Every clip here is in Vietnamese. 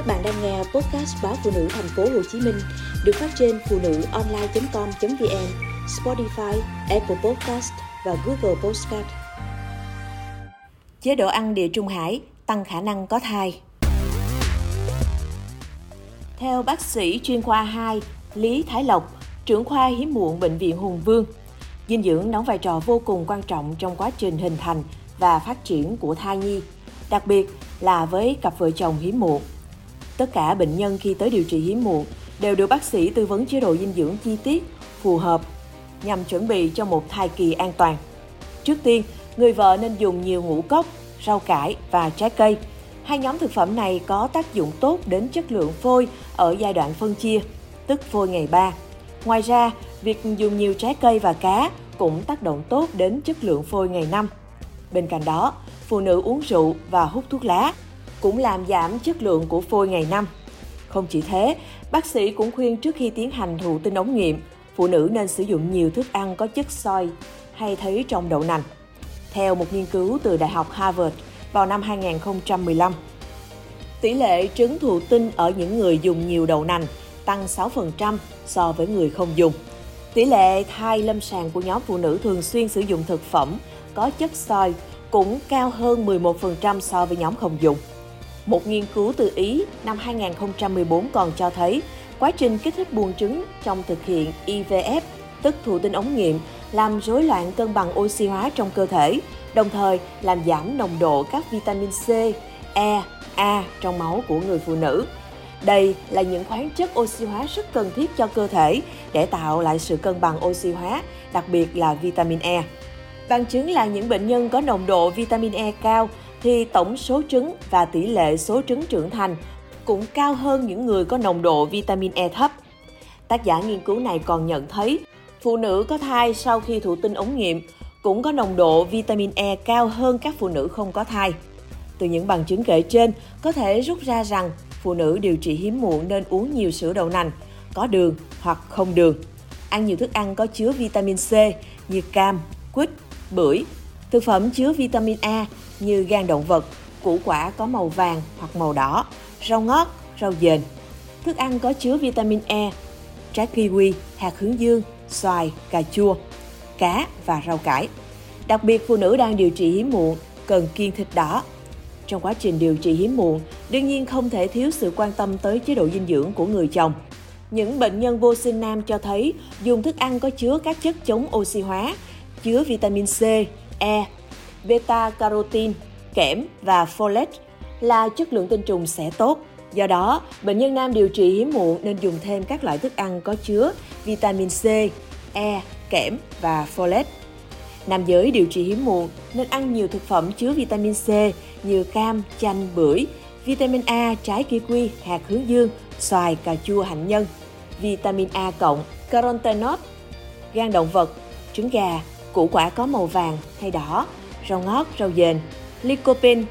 Các bạn đang nghe podcast báo phụ nữ thành phố Hồ Chí Minh được phát trên phụ nữ online.com.vn, Spotify, Apple Podcast và Google Podcast. Chế độ ăn địa Trung Hải tăng khả năng có thai. Theo bác sĩ chuyên khoa 2 Lý Thái Lộc, trưởng khoa hiếm muộn bệnh viện Hùng Vương, dinh dưỡng đóng vai trò vô cùng quan trọng trong quá trình hình thành và phát triển của thai nhi, đặc biệt là với cặp vợ chồng hiếm muộn. Tất cả bệnh nhân khi tới điều trị hiếm muộn đều được bác sĩ tư vấn chế độ dinh dưỡng chi tiết, phù hợp nhằm chuẩn bị cho một thai kỳ an toàn. Trước tiên, người vợ nên dùng nhiều ngũ cốc, rau cải và trái cây. Hai nhóm thực phẩm này có tác dụng tốt đến chất lượng phôi ở giai đoạn phân chia, tức phôi ngày 3. Ngoài ra, việc dùng nhiều trái cây và cá cũng tác động tốt đến chất lượng phôi ngày 5. Bên cạnh đó, phụ nữ uống rượu và hút thuốc lá cũng làm giảm chất lượng của phôi ngày năm. Không chỉ thế, bác sĩ cũng khuyên trước khi tiến hành thụ tinh ống nghiệm, phụ nữ nên sử dụng nhiều thức ăn có chất soi hay thấy trong đậu nành. Theo một nghiên cứu từ Đại học Harvard vào năm 2015, tỷ lệ trứng thụ tinh ở những người dùng nhiều đậu nành tăng 6% so với người không dùng. Tỷ lệ thai lâm sàng của nhóm phụ nữ thường xuyên sử dụng thực phẩm có chất soi cũng cao hơn 11% so với nhóm không dùng. Một nghiên cứu từ Ý năm 2014 còn cho thấy quá trình kích thích buồng trứng trong thực hiện IVF, tức thụ tinh ống nghiệm, làm rối loạn cân bằng oxy hóa trong cơ thể, đồng thời làm giảm nồng độ các vitamin C, E, A trong máu của người phụ nữ. Đây là những khoáng chất oxy hóa rất cần thiết cho cơ thể để tạo lại sự cân bằng oxy hóa, đặc biệt là vitamin E. Bằng chứng là những bệnh nhân có nồng độ vitamin E cao thì tổng số trứng và tỷ lệ số trứng trưởng thành cũng cao hơn những người có nồng độ vitamin E thấp. Tác giả nghiên cứu này còn nhận thấy, phụ nữ có thai sau khi thụ tinh ống nghiệm cũng có nồng độ vitamin E cao hơn các phụ nữ không có thai. Từ những bằng chứng kể trên, có thể rút ra rằng phụ nữ điều trị hiếm muộn nên uống nhiều sữa đậu nành, có đường hoặc không đường. Ăn nhiều thức ăn có chứa vitamin C như cam, quýt, bưởi, thực phẩm chứa vitamin A như gan động vật, củ quả có màu vàng hoặc màu đỏ, rau ngót, rau dền. Thức ăn có chứa vitamin E, trái kiwi, hạt hướng dương, xoài, cà chua, cá và rau cải. Đặc biệt phụ nữ đang điều trị hiếm muộn cần kiêng thịt đỏ. Trong quá trình điều trị hiếm muộn, đương nhiên không thể thiếu sự quan tâm tới chế độ dinh dưỡng của người chồng. Những bệnh nhân vô sinh nam cho thấy dùng thức ăn có chứa các chất chống oxy hóa, chứa vitamin C, E, beta carotene, kẽm và folate là chất lượng tinh trùng sẽ tốt. Do đó, bệnh nhân nam điều trị hiếm muộn nên dùng thêm các loại thức ăn có chứa vitamin C, E, kẽm và folate. Nam giới điều trị hiếm muộn nên ăn nhiều thực phẩm chứa vitamin C như cam, chanh, bưởi, vitamin A, trái kiwi, hạt hướng dương, xoài, cà chua, hạnh nhân, vitamin A cộng, carotenoid, gan động vật, trứng gà, củ quả có màu vàng hay đỏ, rau ngót, rau dền, lycopene,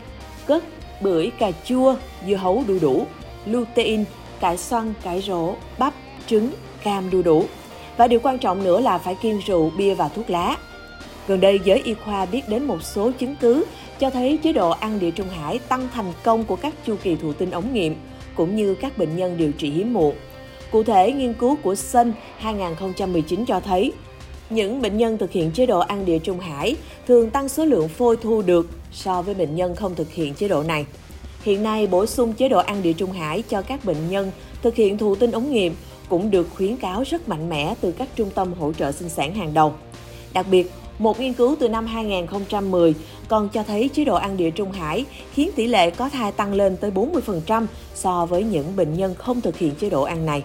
cất, bưởi, cà chua, dưa hấu đu đủ, lutein, cải xoăn, cải rổ, bắp, trứng, cam đu đủ. Và điều quan trọng nữa là phải kiêng rượu, bia và thuốc lá. Gần đây, giới y khoa biết đến một số chứng cứ cho thấy chế độ ăn địa Trung Hải tăng thành công của các chu kỳ thụ tinh ống nghiệm, cũng như các bệnh nhân điều trị hiếm muộn. Cụ thể, nghiên cứu của Sun 2019 cho thấy những bệnh nhân thực hiện chế độ ăn địa Trung Hải thường tăng số lượng phôi thu được so với bệnh nhân không thực hiện chế độ này. Hiện nay, bổ sung chế độ ăn địa Trung Hải cho các bệnh nhân thực hiện thụ tinh ống nghiệm cũng được khuyến cáo rất mạnh mẽ từ các trung tâm hỗ trợ sinh sản hàng đầu. Đặc biệt, một nghiên cứu từ năm 2010 còn cho thấy chế độ ăn địa Trung Hải khiến tỷ lệ có thai tăng lên tới 40% so với những bệnh nhân không thực hiện chế độ ăn này.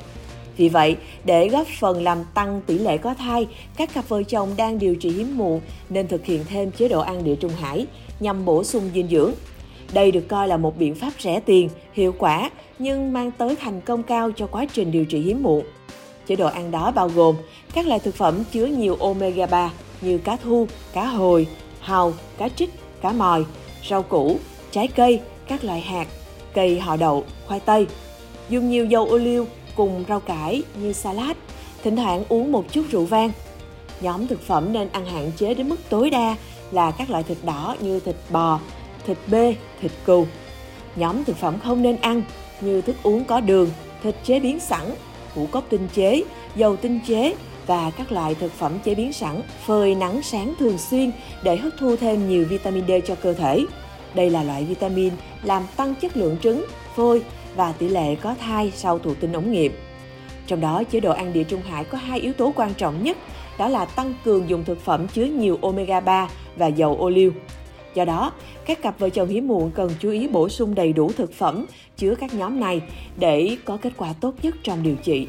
Vì vậy, để góp phần làm tăng tỷ lệ có thai, các cặp vợ chồng đang điều trị hiếm muộn nên thực hiện thêm chế độ ăn địa Trung Hải nhằm bổ sung dinh dưỡng. Đây được coi là một biện pháp rẻ tiền, hiệu quả nhưng mang tới thành công cao cho quá trình điều trị hiếm muộn. Chế độ ăn đó bao gồm các loại thực phẩm chứa nhiều omega 3 như cá thu, cá hồi, hàu, cá trích, cá mòi, rau củ, trái cây, các loại hạt, cây họ đậu, khoai tây. Dùng nhiều dầu ô liu, cùng rau cải như salad, thỉnh thoảng uống một chút rượu vang. Nhóm thực phẩm nên ăn hạn chế đến mức tối đa là các loại thịt đỏ như thịt bò, thịt bê, thịt cừu. Nhóm thực phẩm không nên ăn như thức uống có đường, thịt chế biến sẵn, ngũ cốc tinh chế, dầu tinh chế và các loại thực phẩm chế biến sẵn phơi nắng sáng thường xuyên để hấp thu thêm nhiều vitamin D cho cơ thể. Đây là loại vitamin làm tăng chất lượng trứng, phôi và tỷ lệ có thai sau thụ tinh ống nghiệm. Trong đó, chế độ ăn địa trung hải có hai yếu tố quan trọng nhất, đó là tăng cường dùng thực phẩm chứa nhiều omega 3 và dầu ô liu. Do đó, các cặp vợ chồng hiếm muộn cần chú ý bổ sung đầy đủ thực phẩm chứa các nhóm này để có kết quả tốt nhất trong điều trị.